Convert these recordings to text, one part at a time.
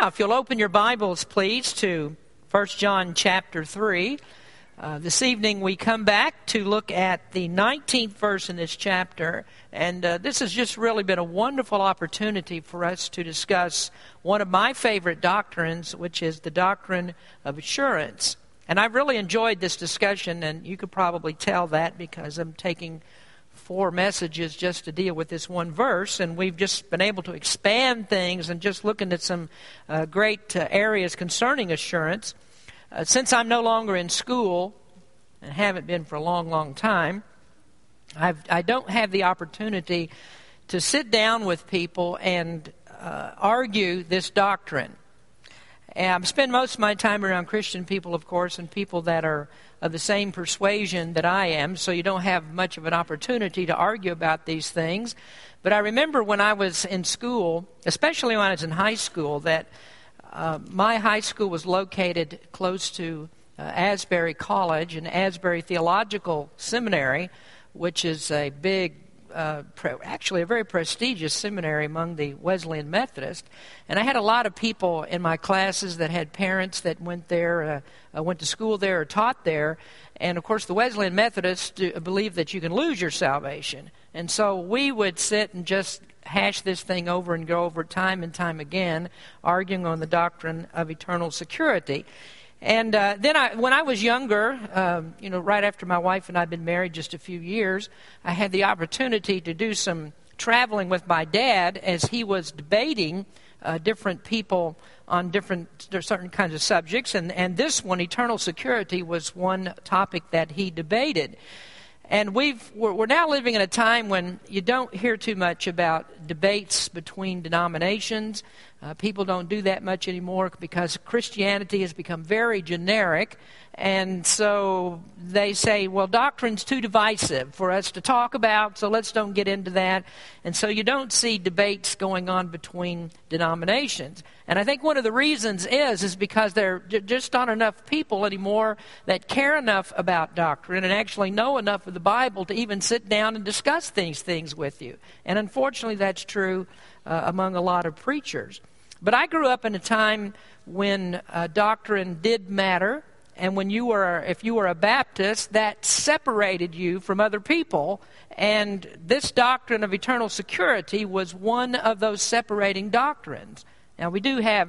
Now, if you'll open your Bibles, please, to 1 John chapter 3. Uh, this evening we come back to look at the 19th verse in this chapter, and uh, this has just really been a wonderful opportunity for us to discuss one of my favorite doctrines, which is the doctrine of assurance. And I've really enjoyed this discussion, and you could probably tell that because I'm taking four messages just to deal with this one verse, and we've just been able to expand things and just looking at some uh, great uh, areas concerning assurance. Uh, since I'm no longer in school and haven't been for a long, long time, I've, I don't have the opportunity to sit down with people and uh, argue this doctrine. And I spend most of my time around Christian people, of course, and people that are of the same persuasion that I am, so you don't have much of an opportunity to argue about these things. But I remember when I was in school, especially when I was in high school, that uh, my high school was located close to uh, Asbury College and Asbury Theological Seminary, which is a big uh, pre- actually a very prestigious seminary among the Wesleyan Methodist. And I had a lot of people in my classes that had parents that went there, uh, uh, went to school there, or taught there. And of course, the Wesleyan Methodists do, believe that you can lose your salvation. And so we would sit and just hash this thing over and go over time and time again, arguing on the doctrine of eternal security. And uh, then, I, when I was younger, um, you know, right after my wife and I had been married just a few years, I had the opportunity to do some traveling with my dad as he was debating uh, different people on different certain kinds of subjects. And, and this one, eternal security, was one topic that he debated. And we've, we're, we're now living in a time when you don't hear too much about debates between denominations. Uh, people don't do that much anymore because Christianity has become very generic. And so they say, well, doctrine's too divisive for us to talk about, so let's don't get into that. And so you don't see debates going on between denominations. And I think one of the reasons is is because there just aren't enough people anymore that care enough about doctrine and actually know enough of the Bible to even sit down and discuss these things with you. And unfortunately, that's true uh, among a lot of preachers. But I grew up in a time when uh, doctrine did matter, and when you were, if you were a Baptist, that separated you from other people. And this doctrine of eternal security was one of those separating doctrines. Now, we do have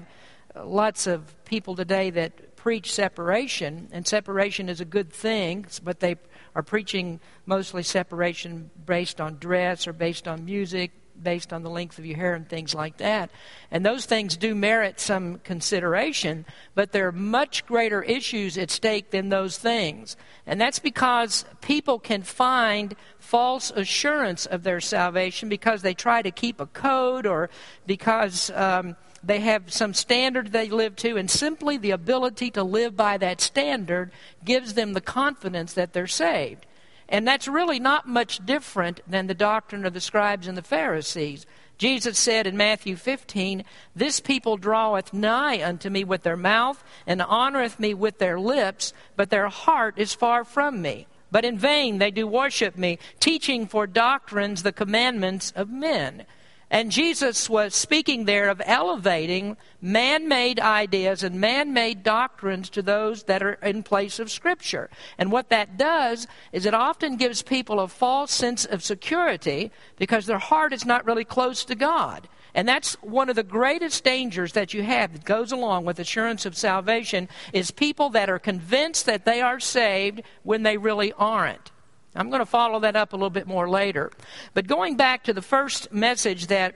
lots of people today that preach separation, and separation is a good thing, but they are preaching mostly separation based on dress or based on music, based on the length of your hair and things like that. And those things do merit some consideration, but there are much greater issues at stake than those things. And that's because people can find false assurance of their salvation because they try to keep a code or because. Um, they have some standard they live to, and simply the ability to live by that standard gives them the confidence that they're saved. And that's really not much different than the doctrine of the scribes and the Pharisees. Jesus said in Matthew 15, This people draweth nigh unto me with their mouth, and honoreth me with their lips, but their heart is far from me. But in vain they do worship me, teaching for doctrines the commandments of men. And Jesus was speaking there of elevating man made ideas and man made doctrines to those that are in place of Scripture. And what that does is it often gives people a false sense of security because their heart is not really close to God. And that's one of the greatest dangers that you have that goes along with assurance of salvation is people that are convinced that they are saved when they really aren't. I'm going to follow that up a little bit more later. But going back to the first message that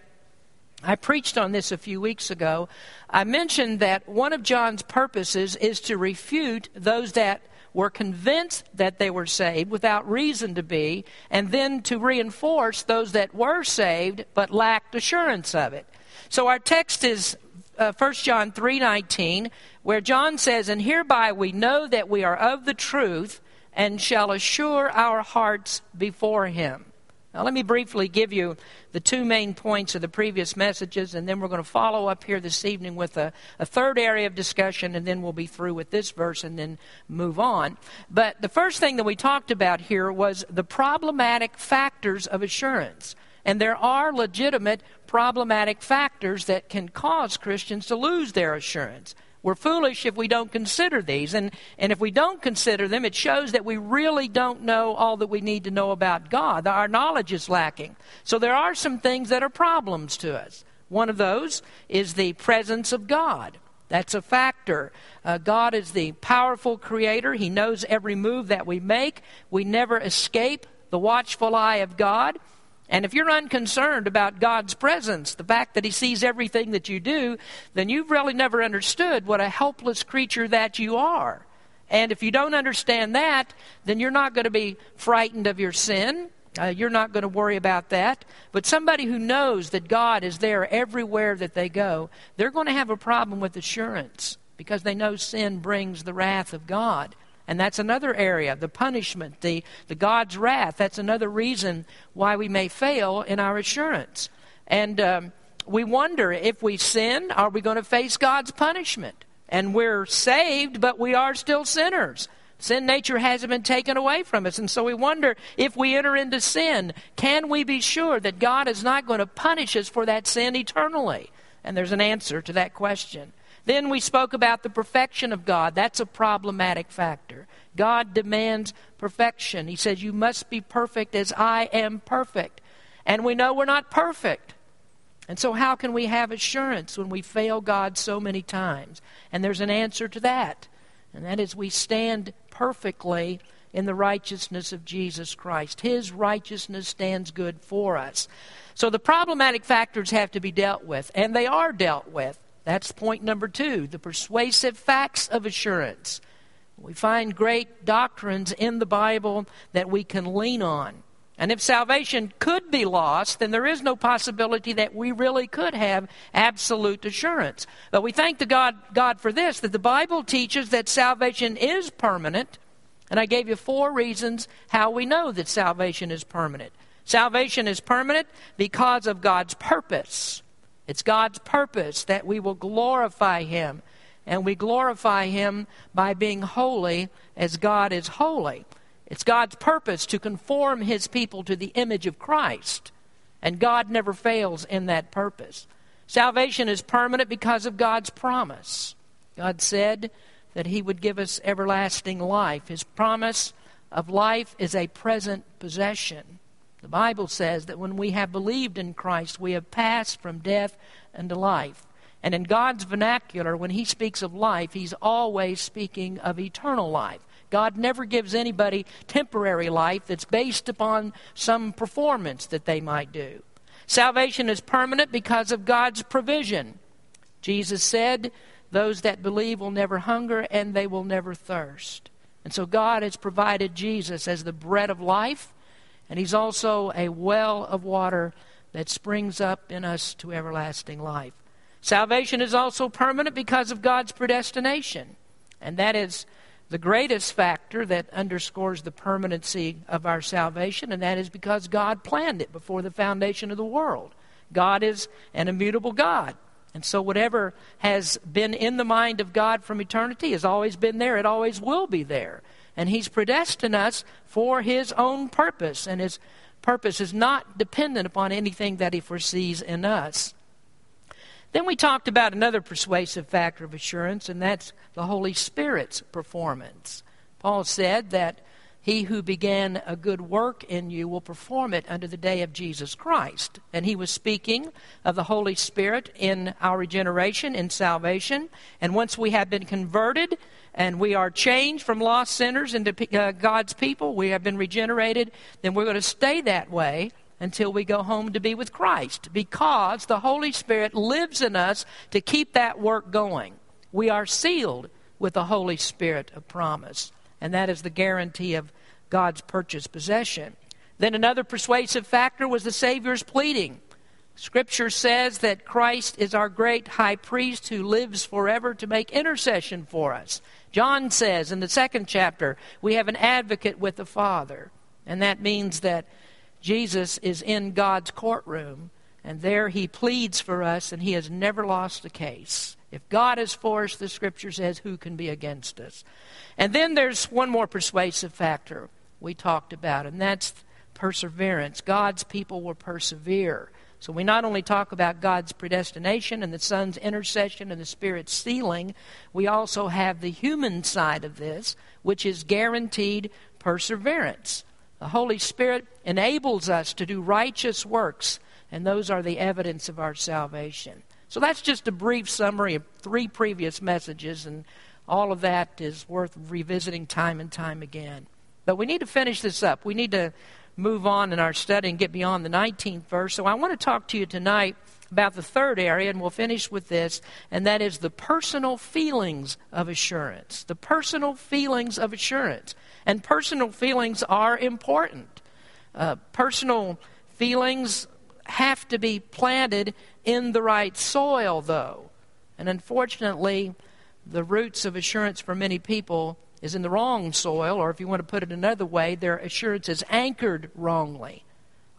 I preached on this a few weeks ago, I mentioned that one of John's purposes is to refute those that were convinced that they were saved without reason to be, and then to reinforce those that were saved but lacked assurance of it. So our text is uh, 1 John 3:19 where John says and hereby we know that we are of the truth and shall assure our hearts before him. Now, let me briefly give you the two main points of the previous messages, and then we're going to follow up here this evening with a, a, third area of discussion, and then we'll be through with this verse and then move on. But the first thing that we talked about here was the problematic factors of assurance. And there are legitimate problematic factors that can cause Christians to lose their assurance. We're foolish if we don't consider these. And, and if we don't consider them, it shows that we really don't know all that we need to know about God. Our knowledge is lacking. So there are some things that are problems to us. One of those is the presence of God. That's a factor. Uh, God is the powerful creator. He knows every move that we make. We never escape the watchful eye of God. And if you're unconcerned about God's presence, the fact that He sees everything that you do, then you've really never understood what a helpless creature that you are. And if you don't understand that, then you're not going to be frightened of your sin. Uh, you're not going to worry about that. But somebody who knows that God is there everywhere that they go, they're going to have a problem with assurance because they know sin brings the wrath of God. And that's another area, the punishment, the, the God's wrath. That's another reason why we may fail in our assurance. And um, we wonder if we sin, are we going to face God's punishment? And we're saved, but we are still sinners. Sin nature hasn't been taken away from us. And so we wonder if we enter into sin, can we be sure that God is not going to punish us for that sin eternally? And there's an answer to that question. Then we spoke about the perfection of God. That's a problematic factor. God demands perfection. He says, You must be perfect as I am perfect. And we know we're not perfect. And so, how can we have assurance when we fail God so many times? And there's an answer to that. And that is, we stand perfectly in the righteousness of Jesus Christ. His righteousness stands good for us. So, the problematic factors have to be dealt with, and they are dealt with. That's point number two the persuasive facts of assurance. We find great doctrines in the Bible that we can lean on. And if salvation could be lost, then there is no possibility that we really could have absolute assurance. But we thank the God, God for this, that the Bible teaches that salvation is permanent. And I gave you four reasons how we know that salvation is permanent. Salvation is permanent because of God's purpose. It's God's purpose that we will glorify Him. And we glorify Him by being holy as God is holy. It's God's purpose to conform His people to the image of Christ. And God never fails in that purpose. Salvation is permanent because of God's promise. God said that He would give us everlasting life. His promise of life is a present possession. The Bible says that when we have believed in Christ, we have passed from death unto life. And in God's vernacular, when He speaks of life, He's always speaking of eternal life. God never gives anybody temporary life that's based upon some performance that they might do. Salvation is permanent because of God's provision. Jesus said, Those that believe will never hunger and they will never thirst. And so God has provided Jesus as the bread of life and He's also a well of water that springs up in us to everlasting life. Salvation is also permanent because of God's predestination. And that is the greatest factor that underscores the permanency of our salvation, and that is because God planned it before the foundation of the world. God is an immutable God. And so, whatever has been in the mind of God from eternity has always been there, it always will be there. And He's predestined us for His own purpose, and His purpose is not dependent upon anything that He foresees in us. Then we talked about another persuasive factor of assurance, and that's the Holy Spirit's performance. Paul said that he who began a good work in you will perform it unto the day of Jesus Christ. And he was speaking of the Holy Spirit in our regeneration, in salvation. And once we have been converted and we are changed from lost sinners into uh, God's people, we have been regenerated, then we're going to stay that way until we go home to be with Christ because the Holy Spirit lives in us to keep that work going. We are sealed with the Holy Spirit of promise and that is the guarantee of God's purchased possession. Then another persuasive factor was the Savior's pleading. Scripture says that Christ is our great high priest who lives forever to make intercession for us. John says in the second chapter, we have an advocate with the Father. And that means that Jesus is in God's courtroom, and there he pleads for us, and he has never lost a case. If God is for us, the scripture says, who can be against us? And then there's one more persuasive factor we talked about, and that's perseverance. God's people will persevere. So we not only talk about God's predestination and the Son's intercession and the Spirit's sealing, we also have the human side of this, which is guaranteed perseverance. The Holy Spirit enables us to do righteous works, and those are the evidence of our salvation. So that's just a brief summary of three previous messages, and all of that is worth revisiting time and time again. But we need to finish this up. We need to move on in our study and get beyond the 19th verse. So I want to talk to you tonight about the third area, and we'll finish with this, and that is the personal feelings of assurance. The personal feelings of assurance. And personal feelings are important. Uh, personal feelings have to be planted in the right soil, though. And unfortunately, the roots of assurance for many people is in the wrong soil, or if you want to put it another way, their assurance is anchored wrongly.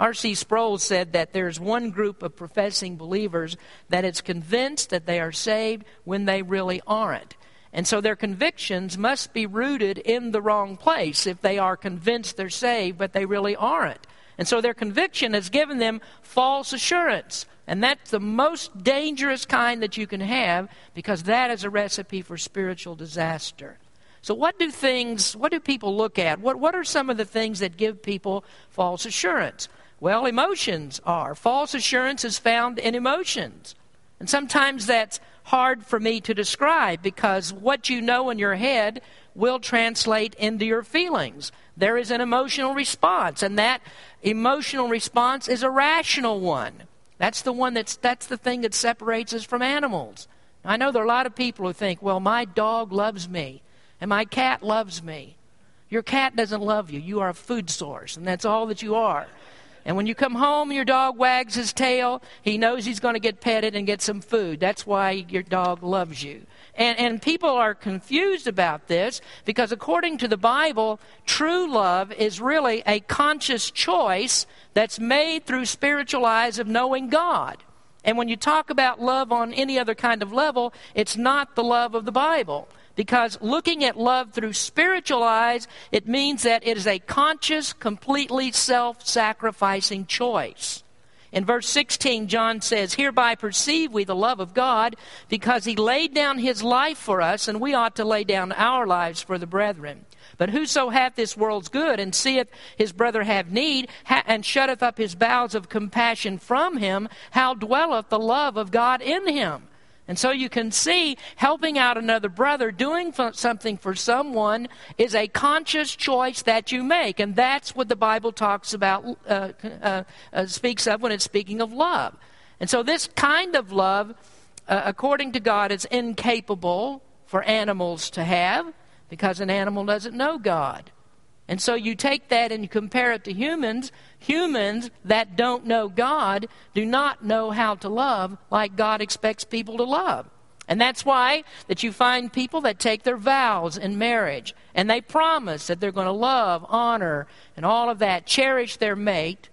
R.C. Sproul said that there's one group of professing believers that is convinced that they are saved when they really aren't. And so their convictions must be rooted in the wrong place if they are convinced they're saved, but they really aren't. And so their conviction has given them false assurance. And that's the most dangerous kind that you can have because that is a recipe for spiritual disaster. So, what do things, what do people look at? What, what are some of the things that give people false assurance? Well, emotions are. False assurance is found in emotions. And sometimes that's hard for me to describe because what you know in your head will translate into your feelings. There is an emotional response, and that emotional response is a rational one. That's the one that's that's the thing that separates us from animals. I know there are a lot of people who think, well, my dog loves me. And my cat loves me. Your cat doesn't love you. You are a food source, and that's all that you are. And when you come home, your dog wags his tail. He knows he's going to get petted and get some food. That's why your dog loves you. And, and people are confused about this because, according to the Bible, true love is really a conscious choice that's made through spiritual eyes of knowing God. And when you talk about love on any other kind of level, it's not the love of the Bible. Because looking at love through spiritual eyes, it means that it is a conscious, completely self sacrificing choice. In verse 16, John says, Hereby perceive we the love of God, because he laid down his life for us, and we ought to lay down our lives for the brethren. But whoso hath this world's good, and seeth his brother have need, and shutteth up his bowels of compassion from him, how dwelleth the love of God in him? And so you can see helping out another brother, doing something for someone, is a conscious choice that you make. And that's what the Bible talks about, uh, uh, uh, speaks of when it's speaking of love. And so this kind of love, uh, according to God, is incapable for animals to have because an animal doesn't know God. And so you take that and you compare it to humans. Humans that don't know God do not know how to love like God expects people to love. And that's why that you find people that take their vows in marriage and they promise that they're going to love, honor, and all of that, cherish their mate.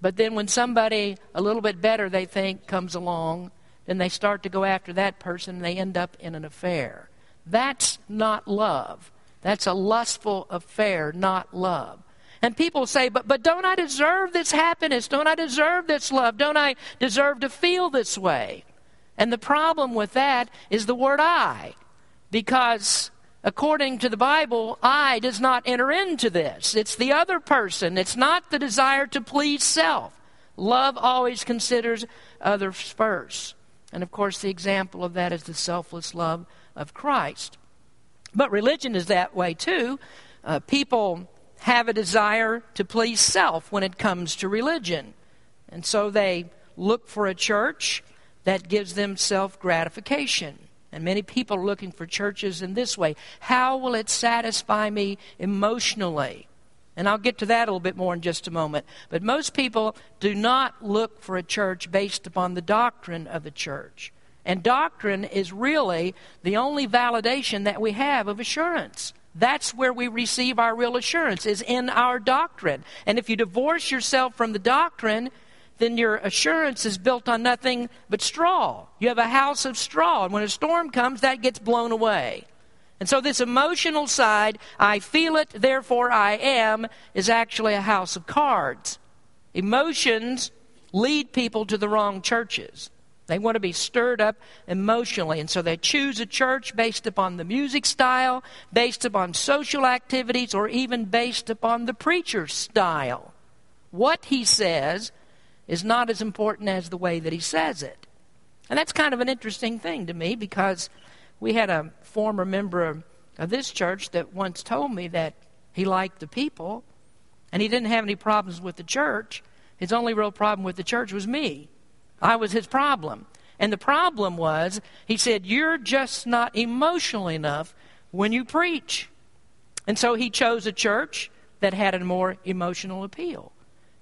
But then when somebody a little bit better they think comes along, then they start to go after that person and they end up in an affair. That's not love. That's a lustful affair, not love. And people say, but, but don't I deserve this happiness? Don't I deserve this love? Don't I deserve to feel this way? And the problem with that is the word I. Because according to the Bible, I does not enter into this. It's the other person, it's not the desire to please self. Love always considers others first. And of course, the example of that is the selfless love of Christ. But religion is that way too. Uh, people have a desire to please self when it comes to religion. And so they look for a church that gives them self gratification. And many people are looking for churches in this way. How will it satisfy me emotionally? And I'll get to that a little bit more in just a moment. But most people do not look for a church based upon the doctrine of the church. And doctrine is really the only validation that we have of assurance. That's where we receive our real assurance, is in our doctrine. And if you divorce yourself from the doctrine, then your assurance is built on nothing but straw. You have a house of straw, and when a storm comes, that gets blown away. And so, this emotional side, I feel it, therefore I am, is actually a house of cards. Emotions lead people to the wrong churches. They want to be stirred up emotionally, and so they choose a church based upon the music style, based upon social activities, or even based upon the preacher's style. What he says is not as important as the way that he says it. And that's kind of an interesting thing to me because we had a former member of, this church that once told me that he liked the people and he didn't have any problems with the church. His only real problem with the church was me. I was his problem. And the problem was, he said, You're just not emotional enough when you preach. And so he chose a church that had a more emotional appeal.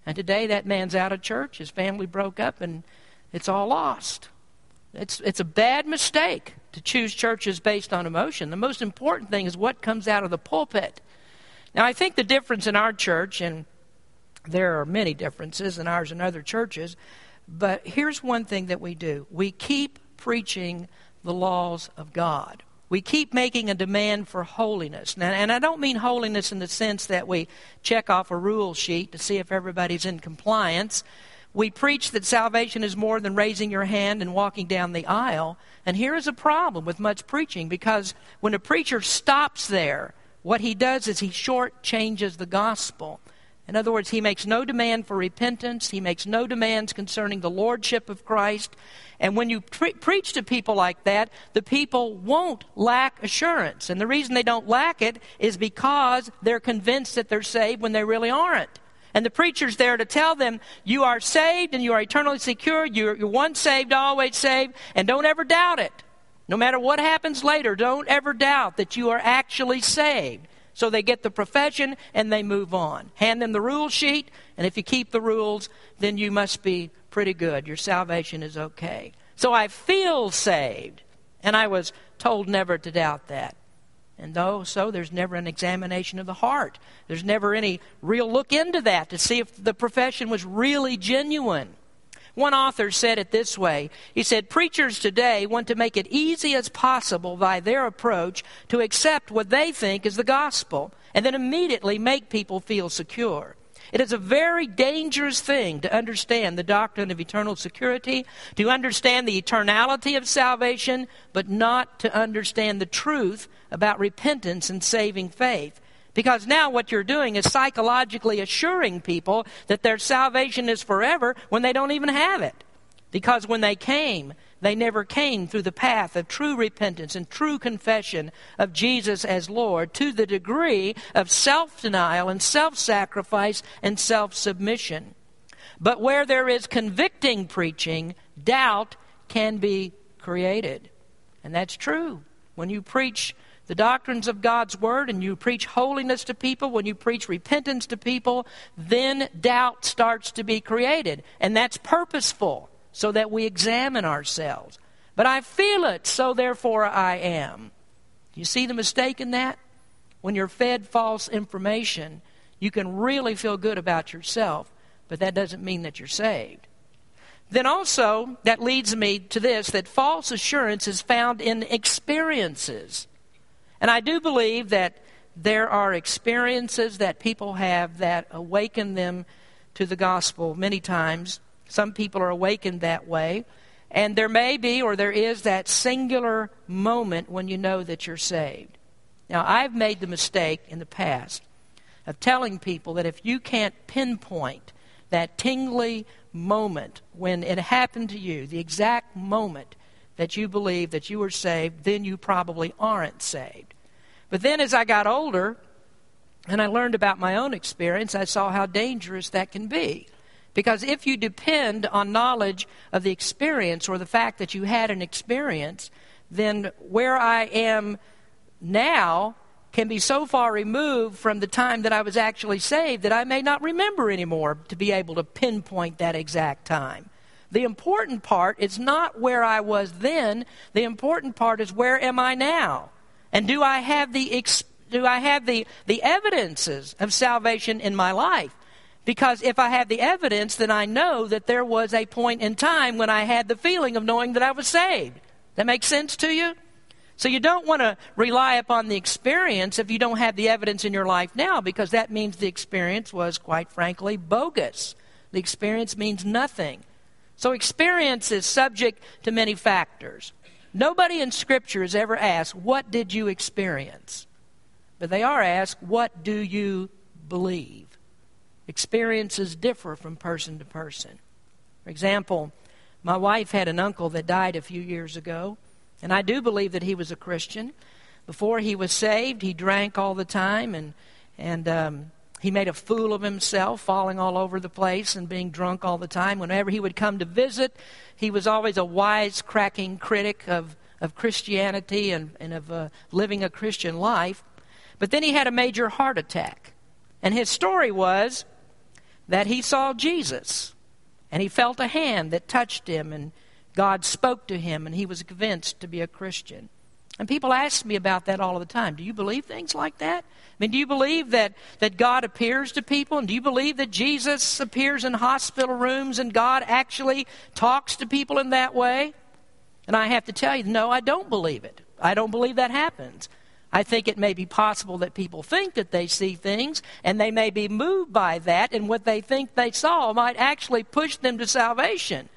And today that man's out of church, his family broke up, and it's all lost. It's, it's a bad mistake to choose churches based on emotion. The most important thing is what comes out of the pulpit. Now, I think the difference in our church, and there are many differences in ours and other churches, but here's one thing that we do we keep preaching the laws of God. We keep making a demand for holiness. Now, and I don't mean holiness in the sense that we check off a rule sheet to see if everybody's in compliance. We preach that salvation is more than raising your hand and walking down the aisle. And here is a problem with much preaching because when a preacher stops there, what he does is he shortchanges the gospel. In other words, he makes no demand for repentance. He makes no demands concerning the lordship of Christ. And when you pre- preach to people like that, the people won't lack assurance. And the reason they don't lack it is because they're convinced that they're saved when they really aren't. And the preacher's there to tell them, you are saved and you are eternally secure. You're, you're once saved, always saved, and don't ever doubt it. No matter what happens later, don't ever doubt that you are actually saved. So they get the profession and they move on. Hand them the rule sheet, and if you keep the rules, then you must be pretty good. Your salvation is okay. So I feel saved, and I was told never to doubt that. And though so, there's never an examination of the heart. There's never any real look into that to see if the profession was really genuine. One author said it this way He said, Preachers today want to make it easy as possible by their approach to accept what they think is the gospel and then immediately make people feel secure. It is a very dangerous thing to understand the doctrine of eternal security, to understand the eternality of salvation, but not to understand the truth about repentance and saving faith. Because now what you're doing is psychologically assuring people that their salvation is forever when they don't even have it. Because when they came, they never came through the path of true repentance and true confession of Jesus as Lord to the degree of self denial and self sacrifice and self submission. But where there is convicting preaching, doubt can be created. And that's true. When you preach the doctrines of God's Word and you preach holiness to people, when you preach repentance to people, then doubt starts to be created. And that's purposeful so that we examine ourselves. But I feel it, so therefore I am. You see the mistake in that? When you're fed false information, you can really feel good about yourself, but that doesn't mean that you're saved. Then also, that leads me to this that false assurance is found in experiences. And I do believe that there are experiences that people have that awaken them to the gospel many times. Some people are awakened that way. And there may be, or there is, that singular moment when you know that you're saved. Now, I've made the mistake in the past of telling people that if you can't pinpoint that tingly moment when it happened to you, the exact moment that you believe that you were saved, then you probably aren't saved. But then as I got older and I learned about my own experience, I saw how dangerous that can be. Because if you depend on knowledge of the experience or the fact that you had an experience, then where I am now can be so far removed from the time that I was actually saved that I may not remember anymore to be able to pinpoint that exact time. The important part is not where I was then, the important part is where am I now? And do I have the do I have the, the evidences of salvation in my life? Because if I have the evidence, then I know that there was a point in time when I had the feeling of knowing that I was saved. That makes sense to you? So you don't want to rely upon the experience if you don't have the evidence in your life now, because that means the experience was, quite frankly, bogus. The experience means nothing. So experience is subject to many factors. Nobody in Scripture is ever asked, What did you experience? But they are asked, What do you believe? Experiences differ from person to person. For example, my wife had an uncle that died a few years ago. And I do believe that he was a Christian. Before he was saved, he drank all the time and, and um, he made a fool of himself, falling all over the place and being drunk all the time. Whenever he would come to visit, he was always a wisecracking critic of, of Christianity and, and of uh, living a Christian life. But then he had a major heart attack. And his story was that he saw Jesus and he felt a hand that touched him and God spoke to him and he was convinced to be a Christian. And people ask me about that all the time. Do you believe things like that? I mean, do you believe that, that God appears to people? And do you believe that Jesus appears in hospital rooms and God actually talks to people in that way? And I have to tell you, no, I don't believe it. I don't believe that happens. I think it may be possible that people think that they see things and they may be moved by that, and what they think they saw might actually push them to salvation.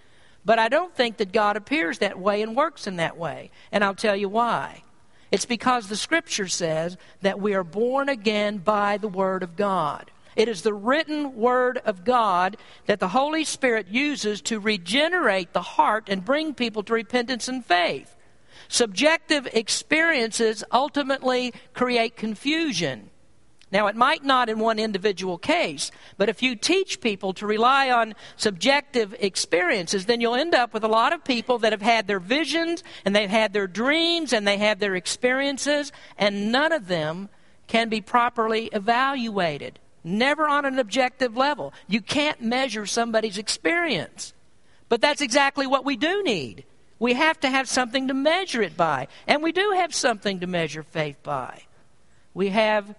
But I don't think that God appears that way and works in that way. And I'll tell you why. It's because the Scripture says that we are born again by the Word of God. It is the written Word of God that the Holy Spirit uses to regenerate the heart and bring people to repentance and faith. Subjective experiences ultimately create confusion. Now, it might not in one individual case, but if you teach people to rely on subjective experiences, then you'll end up with a lot of people that have had their visions and they've had their dreams and they have their experiences, and none of them can be properly evaluated. Never on an objective level. You can't measure somebody's experience. But that's exactly what we do need. We have to have something to measure it by. And we do have something to measure faith by. We have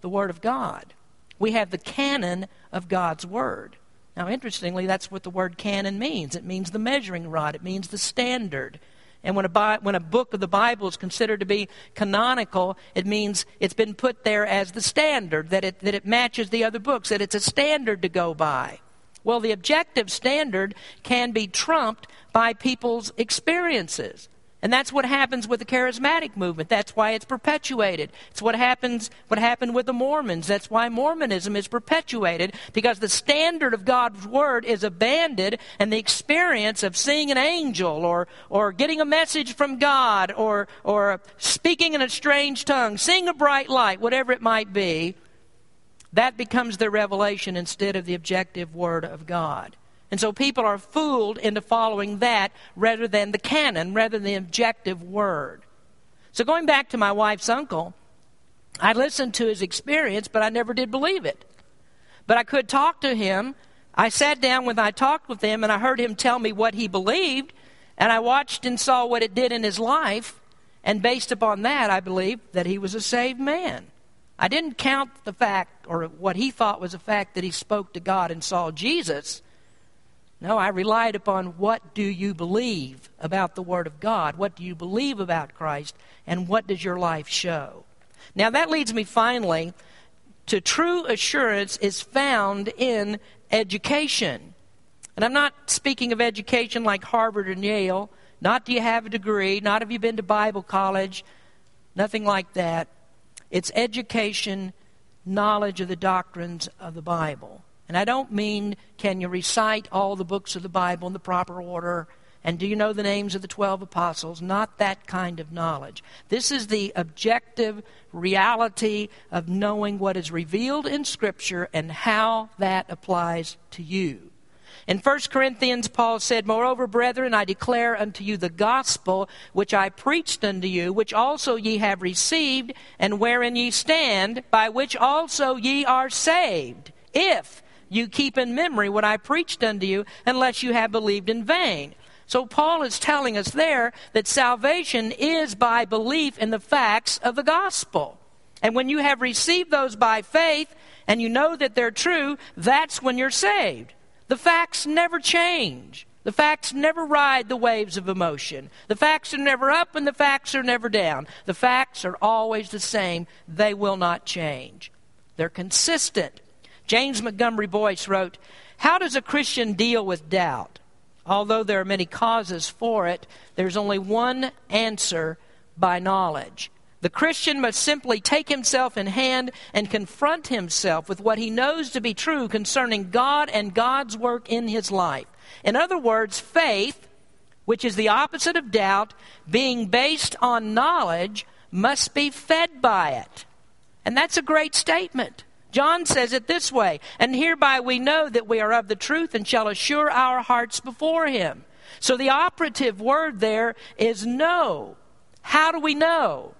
the Word of God. We have the canon of God's Word. Now, interestingly, that's what the word canon means. It means the measuring rod, it means the standard. And when a, when a book of the Bible is considered to be canonical, it means it's been put there as the standard, that it, that it matches the other books, that it's a standard to go by. Well, the objective standard can be trumped by people's experiences. And that's what happens with the charismatic movement. That's why it's perpetuated. It's what happens what happened with the Mormons. That's why Mormonism is perpetuated because the standard of God's word is abandoned and the experience of seeing an angel or or getting a message from God or or speaking in a strange tongue, seeing a bright light, whatever it might be, that becomes the revelation instead of the objective word of God. And so people are fooled into following that rather than the canon, rather than the objective word. So going back to my wife's uncle, I listened to his experience, but I never did believe it. But I could talk to him. I sat down when I talked with him and I heard him tell me what he believed, and I watched and saw what it did in his life, and based upon that, I believed that he was a saved man. I didn't count the fact, or what he thought was a fact that he spoke to God and saw Jesus. No, I relied upon what do you believe about the Word of God? What do you believe about Christ? And what does your life show? Now, that leads me finally to true assurance is found in education. And I'm not speaking of education like Harvard and Yale. Not do you have a degree, not have you been to Bible college, nothing like that. It's education, knowledge of the doctrines of the Bible. And I don't mean can you recite all the books of the Bible in the proper order and do you know the names of the 12 apostles? Not that kind of knowledge. This is the objective reality of knowing what is revealed in Scripture and how that applies to you. In 1 Corinthians, Paul said, Moreover, brethren, I declare unto you the gospel which I preached unto you, which also ye have received, and wherein ye stand, by which also ye are saved, if you keep in memory what I preached unto you, unless you have believed in vain. So Paul is telling us there that salvation is by belief in the facts of the gospel. And when you have received those by faith and you know that they're true, that's when you're saved. The facts never change. The facts never ride the waves of emotion. The facts are never up and the facts are never down. The facts are always the same. They will not change. They're consistent. James Montgomery Boice wrote, How does a Christian deal with doubt? Although there are many causes for it, there's only one answer by knowledge. The Christian must simply take himself in hand and confront himself with what he knows to be true concerning God and God's work in his life. In other words, faith, which is the opposite of doubt, being based on knowledge, must be fed by it. And that's a great statement. John says it this way And hereby we know that we are of the truth and shall assure our hearts before him. So the operative word there is know. How do we know?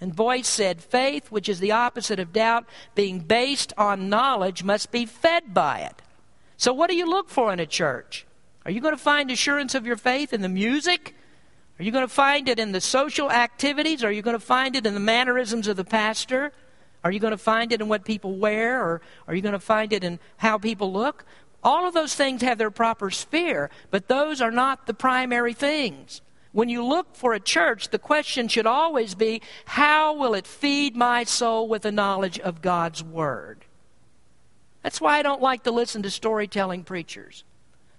And Boice said, faith, which is the opposite of doubt, being based on knowledge, must be fed by it. So, what do you look for in a church? Are you going to find assurance of your faith in the music? Are you going to find it in the social activities? Are you going to find it in the mannerisms of the pastor? Are you going to find it in what people wear? Or are you going to find it in how people look? All of those things have their proper sphere, but those are not the primary things. When you look for a church, the question should always be how will it feed my soul with the knowledge of God's Word? That's why I don't like to listen to storytelling preachers.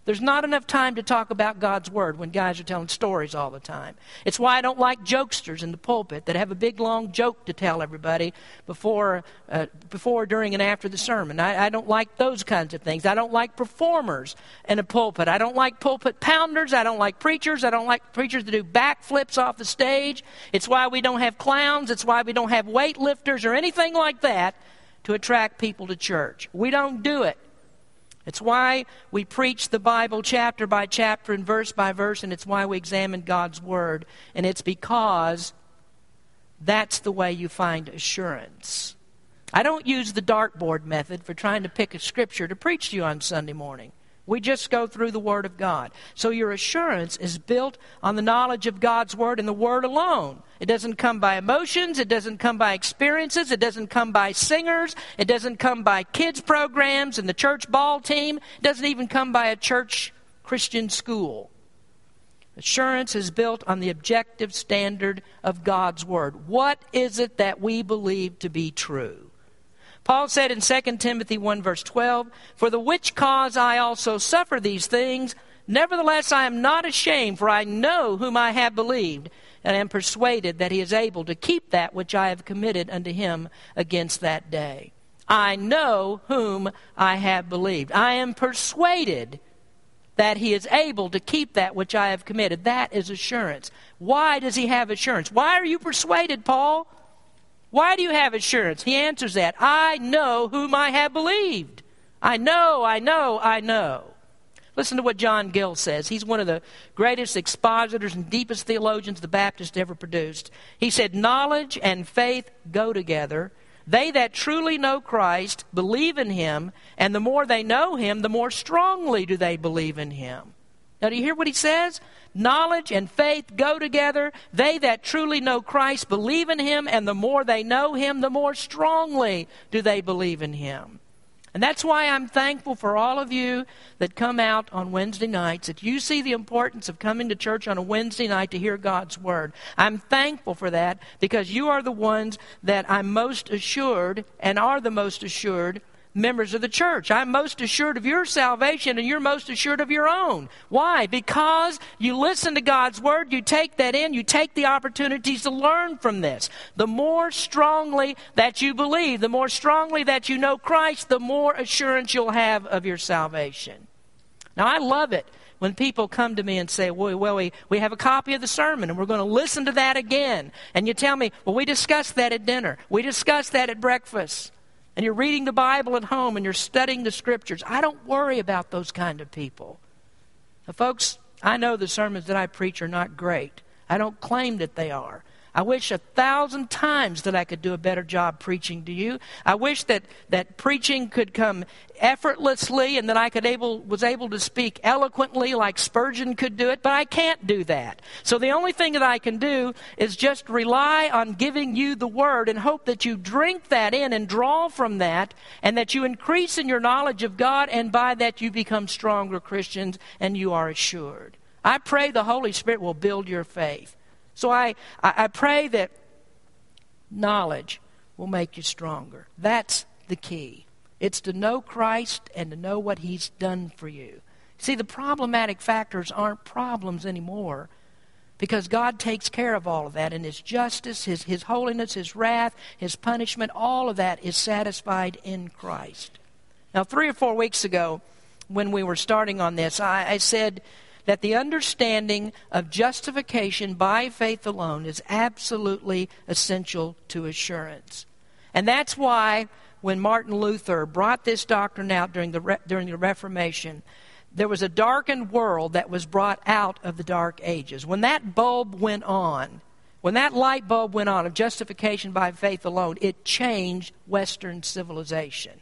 There's not enough time to talk about God's Word when guys are telling stories all the time. It's why I don't like jokesters in the pulpit that have a big long joke to tell everybody before, uh, before during, and after the sermon. I, I don't like those kinds of things. I don't like performers in a pulpit. I don't like pulpit pounders. I don't like preachers. I don't like preachers that do backflips off the stage. It's why we don't have clowns. It's why we don't have weightlifters or anything like that to attract people to church. We don't do it. It's why we preach the Bible chapter by chapter and verse by verse, and it's why we examine God's Word. And it's because that's the way you find assurance. I don't use the dartboard method for trying to pick a scripture to preach to you on Sunday morning. We just go through the Word of God. So your assurance is built on the knowledge of God's Word and the Word alone. It doesn't come by emotions. It doesn't come by experiences. It doesn't come by singers. It doesn't come by kids' programs and the church ball team. It doesn't even come by a church Christian school. Assurance is built on the objective standard of God's Word. What is it that we believe to be true? Paul said in 2 Timothy 1, verse 12, For the which cause I also suffer these things. Nevertheless, I am not ashamed, for I know whom I have believed, and am persuaded that he is able to keep that which I have committed unto him against that day. I know whom I have believed. I am persuaded that he is able to keep that which I have committed. That is assurance. Why does he have assurance? Why are you persuaded, Paul? Why do you have assurance? He answers that I know whom I have believed. I know, I know, I know. Listen to what John Gill says. He's one of the greatest expositors and deepest theologians the Baptist ever produced. He said, Knowledge and faith go together. They that truly know Christ believe in him, and the more they know him, the more strongly do they believe in him. Now, do you hear what he says? Knowledge and faith go together. They that truly know Christ believe in him, and the more they know him, the more strongly do they believe in him. And that's why I'm thankful for all of you that come out on Wednesday nights, that you see the importance of coming to church on a Wednesday night to hear God's Word. I'm thankful for that because you are the ones that I'm most assured and are the most assured members of the church. I'm most assured of your salvation and you're most assured of your own. Why? Because you listen to God's word, you take that in, you take the opportunities to learn from this. The more strongly that you believe, the more strongly that you know Christ, the more assurance you'll have of your salvation. Now, I love it when people come to me and say, well, well we, we have a copy of the sermon and we're going to listen to that again. And you tell me, well, we discussed that at dinner. We discussed that at breakfast and you're reading the Bible at home and you're studying the scriptures. I don't worry about those kind of people. Now, folks, I know the sermons that I preach are not great. I don't claim that they are. I wish a thousand times that I could do a better job preaching to you. I wish that, that preaching could come effortlessly and that I could able, was able to speak eloquently like Spurgeon could do it, but I can't do that. So the only thing that I can do is just rely on giving you the word and hope that you drink that in and draw from that and that you increase in your knowledge of God and by that you become stronger Christians and you are assured. I pray the Holy Spirit will build your faith. So I, I, pray that knowledge will make you stronger. That's the key. It's to know Christ and to know what He's done for you. See, the problematic factors aren't problems anymore because God takes care of all of that, and His justice, His, His holiness, His wrath, His punishment, all of that is satisfied in Christ. Now, three or four weeks ago, when we were starting on this, I, I said that the understanding of justification by faith alone is absolutely essential to assurance. And that's why when Martin Luther brought this doctrine out during the, during the Reformation, there was a darkened world that was brought out of the dark ages. When that bulb went on, when that light bulb went on of justification by faith alone, it changed Western civilization.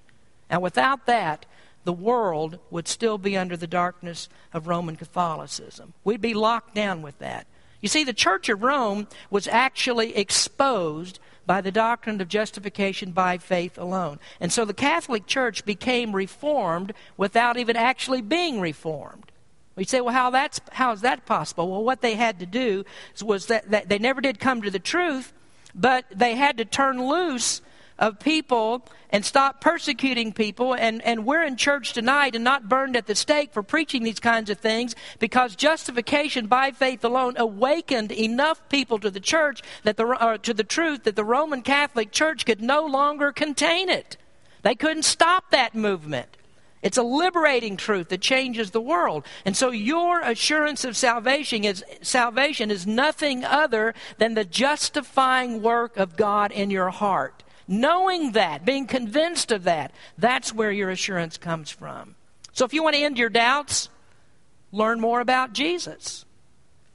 And without that, the world would still be under the darkness of Roman Catholicism. We'd be locked down with that. You see, the Church of Rome was actually exposed by the doctrine of justification by faith alone. And so the Catholic Church became reformed without even actually being reformed. We say, well, how, that's, how is that possible? Well, what they had to do was that, that they never did come to the truth, but they had to turn loose of people and stop persecuting people. And, and we're in church tonight and not burned at the stake for preaching these kinds of things because justification by faith alone awakened enough people to the church that the, to the truth that the Roman Catholic Church could no longer contain it. They couldn't stop that movement. It's a liberating truth that changes the world. And so your assurance of salvation is salvation is nothing other than the justifying work of God in your heart. Knowing that, being convinced of that, that's where your assurance comes from. So if you want to end your doubts, learn more about Jesus.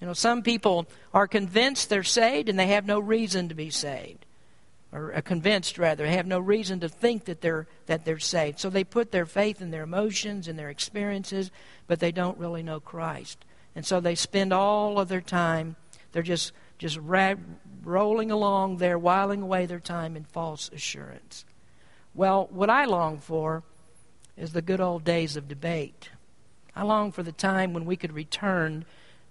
You know, some people are convinced they're saved and they have no reason to be saved. Or uh, convinced rather, they have no reason to think that they're that they're saved. So they put their faith in their emotions and their experiences, but they don't really know Christ. And so they spend all of their time they're just just ra- rolling along there, whiling away their time in false assurance. Well, what I long for is the good old days of debate. I long for the time when we could return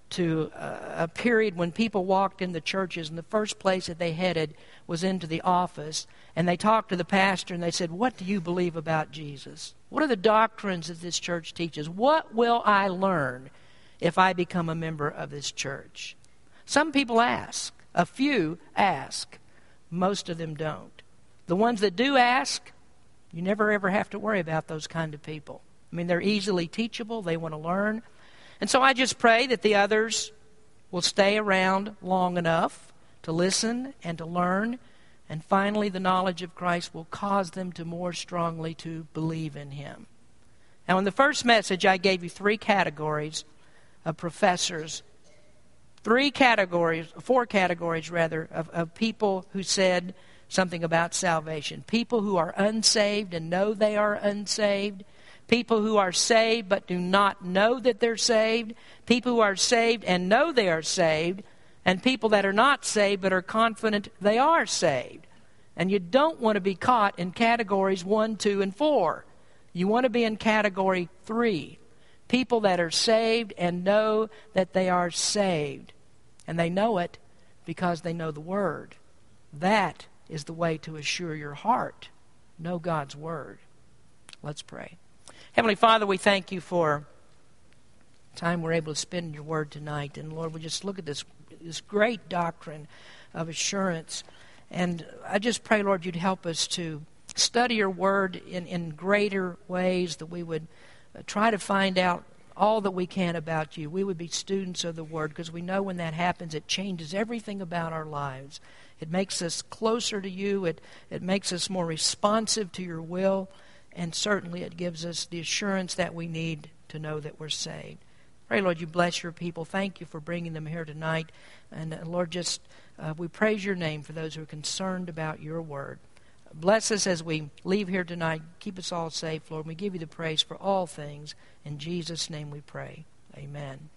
to a, a period when people walked in the churches and the first place that they headed was into the office and they talked to the pastor and they said, What do you believe about Jesus? What are the doctrines that this church teaches? What will I learn if I become a member of this church? Some people ask. A few ask. Most of them don't. The ones that do ask, you never ever have to worry about those kind of people. I mean, they're easily teachable, they want to learn. And so I just pray that the others will stay around long enough to listen and to learn. And finally, the knowledge of Christ will cause them to more strongly to believe in Him. Now, in the first message, I gave you three categories of professors three categories, four categories rather, of, of people who said something about salvation. People who are unsaved and know they are unsaved. People who are saved but do not know that they're saved. People who are saved and know they are saved. And people that are not saved but are confident they are saved. And you don't want to be caught in categories one, two, and four. You want to be in category three. People that are saved and know that they are saved. And they know it because they know the Word. That is the way to assure your heart. Know God's Word. Let's pray. Heavenly Father, we thank you for time we're able to spend in your Word tonight. And Lord, we just look at this, this great doctrine of assurance. And I just pray, Lord, you'd help us to study your Word in, in greater ways, that we would uh, try to find out all that we can about you. We would be students of the Word because we know when that happens, it changes everything about our lives. It makes us closer to you, it, it makes us more responsive to your will, and certainly it gives us the assurance that we need to know that we're saved. Pray, Lord, you bless your people. Thank you for bringing them here tonight. And uh, Lord, just uh, we praise your name for those who are concerned about your word. Bless us as we leave here tonight. Keep us all safe, Lord. We give you the praise for all things. In Jesus' name we pray. Amen.